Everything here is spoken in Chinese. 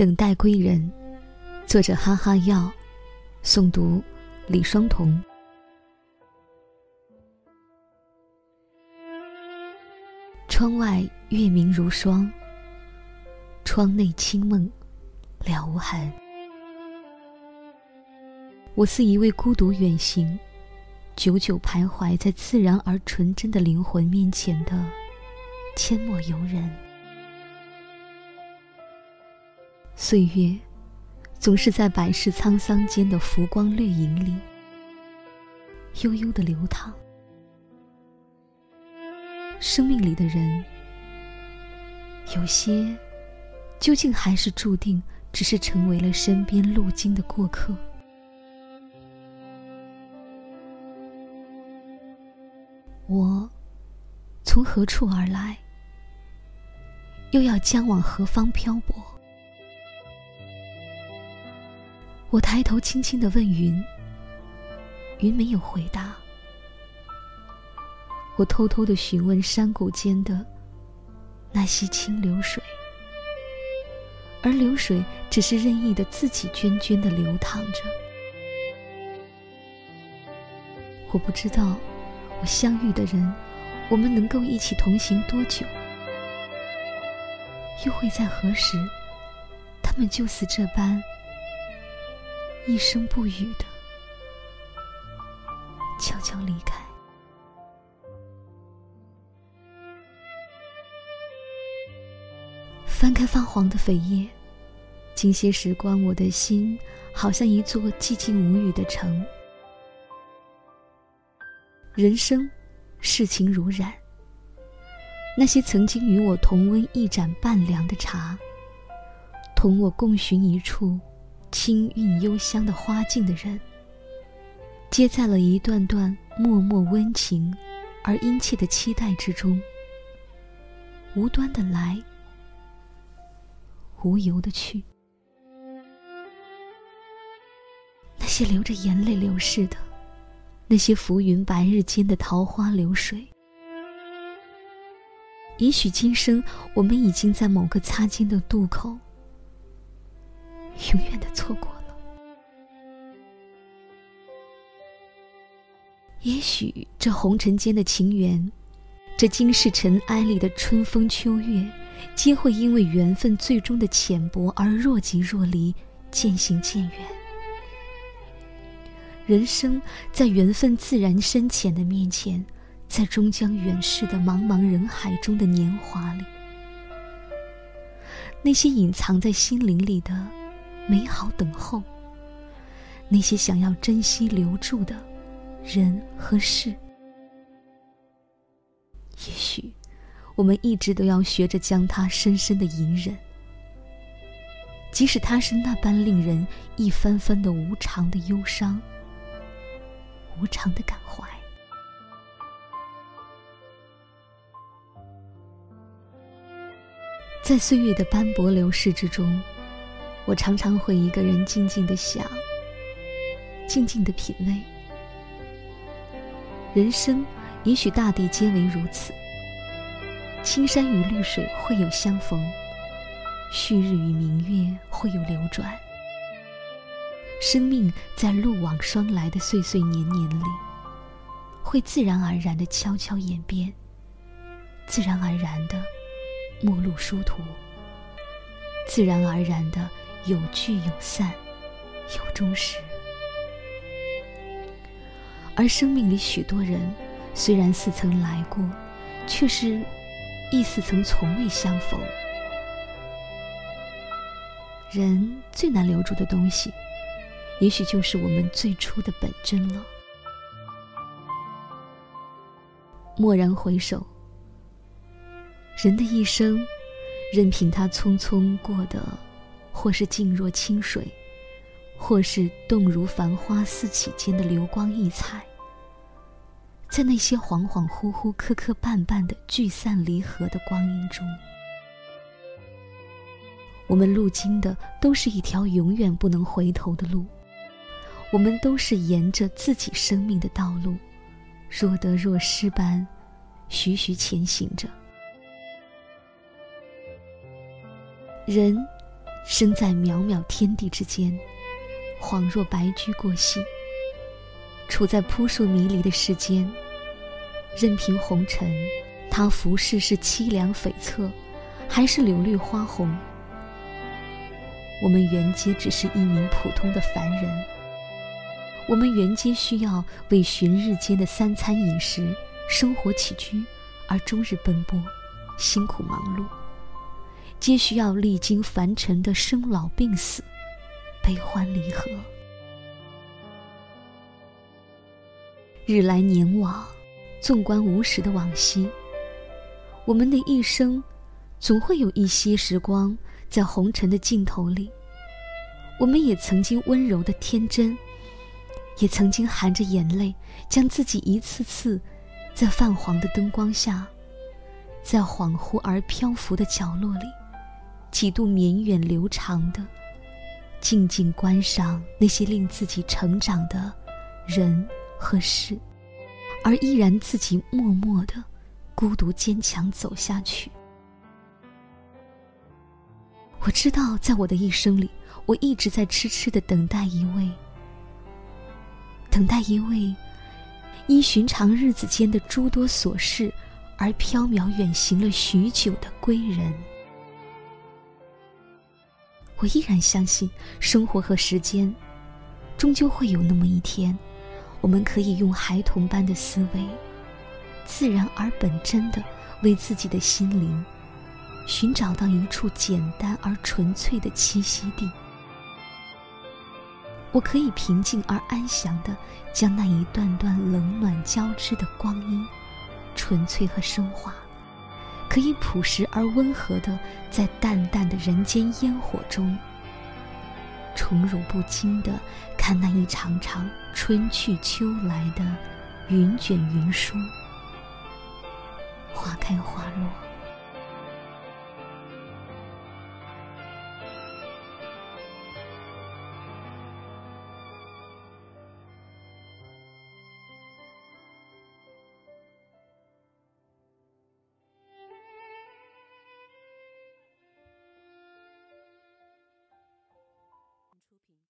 等待归人，作者哈哈药，诵读李双桐。窗外月明如霜，窗内清梦了无痕。我似一位孤独远行，久久徘徊在自然而纯真的灵魂面前的阡陌游人。岁月总是在百世沧桑间的浮光掠影里，悠悠的流淌。生命里的人，有些究竟还是注定只是成为了身边路经的过客。我从何处而来？又要将往何方漂泊？我抬头轻轻的问云，云没有回答。我偷偷的询问山谷间的那些清流水，而流水只是任意的自己涓涓的流淌着。我不知道，我相遇的人，我们能够一起同行多久？又会在何时，他们就似这般一声不语的悄悄离开？翻开发黄的扉页，近些时光，我的心好像一座寂静无语的城。人生，世情如染。那些曾经与我同温一盏半凉的茶，同我共寻一处清韵幽香的花境的人，皆在了一段段默默温情而殷切的期待之中，无端的来。无由的去，那些流着眼泪流逝的，那些浮云白日间的桃花流水，也许今生我们已经在某个擦肩的渡口，错过了。也许这红尘间的情缘，这今世尘埃里的春风秋月。皆会因为缘分最终的浅薄而若即若离，渐行渐远。人生在缘分自然深浅的面前，在终将远逝的茫茫人海中的年华里，那些隐藏在心灵里的美好等候，那些想要珍惜留住的人和事，也许。我们一直都要学着将它深深的隐忍，即使它是那般令人一番番的无常的忧伤，无常的感怀。在岁月的斑驳流逝之中，我常常会一个人静静的想，静静的品味。人生，也许大地皆为如此。青山与绿水会有相逢，旭日与明月会有流转。生命在路往双来的岁岁年年里，会自然而然的悄悄演变，自然而然的陌路殊途，自然而然的有聚有散，有终时。而生命里许多人，虽然似曾来过，却是。亦似曾从未相逢。人最难留住的东西，也许就是我们最初的本真了。蓦然回首，人的一生，任凭他匆匆过得，或是静若清水，或是动如繁花四起间的流光溢彩。在那些恍恍惚惚、磕磕绊绊的聚散离合的光阴中，我们路经的都是一条永远不能回头的路。我们都是沿着自己生命的道路，若得若失般，徐徐前行着。人生在渺渺天地之间，恍若白驹过隙；处在扑朔迷离的世间，任凭红尘，他浮世是凄凉悱恻，还是柳绿花红？我们原皆只是一名普通的凡人，我们原皆需要为寻日间的三餐饮食、生活起居而终日奔波、辛苦忙碌，皆需要历经凡尘的生老病死、悲欢离合。日来年往，纵观无时的往昔，我们的一生，总会有一些时光。在红尘的尽头里，我们也曾经温柔的天真，也曾经含着眼泪，将自己一次次，在泛黄的灯光下，在恍惚而漂浮的角落里，几度绵远流长的，静静观赏那些令自己成长的人和事，而依然自己默默的，孤独坚强走下去。我知道，在我的一生里，我一直在痴痴的等待一位，等待一位，因寻常日子间的诸多琐事而飘渺远行了许久的归人。我依然相信，生活和时间，终究会有那么一天，我们可以用孩童般的思维，自然而本真的为自己的心灵。寻找到一处简单而纯粹的栖息地，我可以平静而安详的将那一段段冷暖交织的光阴，纯粹和升华，可以朴实而温和的在淡淡的人间烟火中，宠辱不惊的看那一场场春去秋来的云卷云舒，花开花落。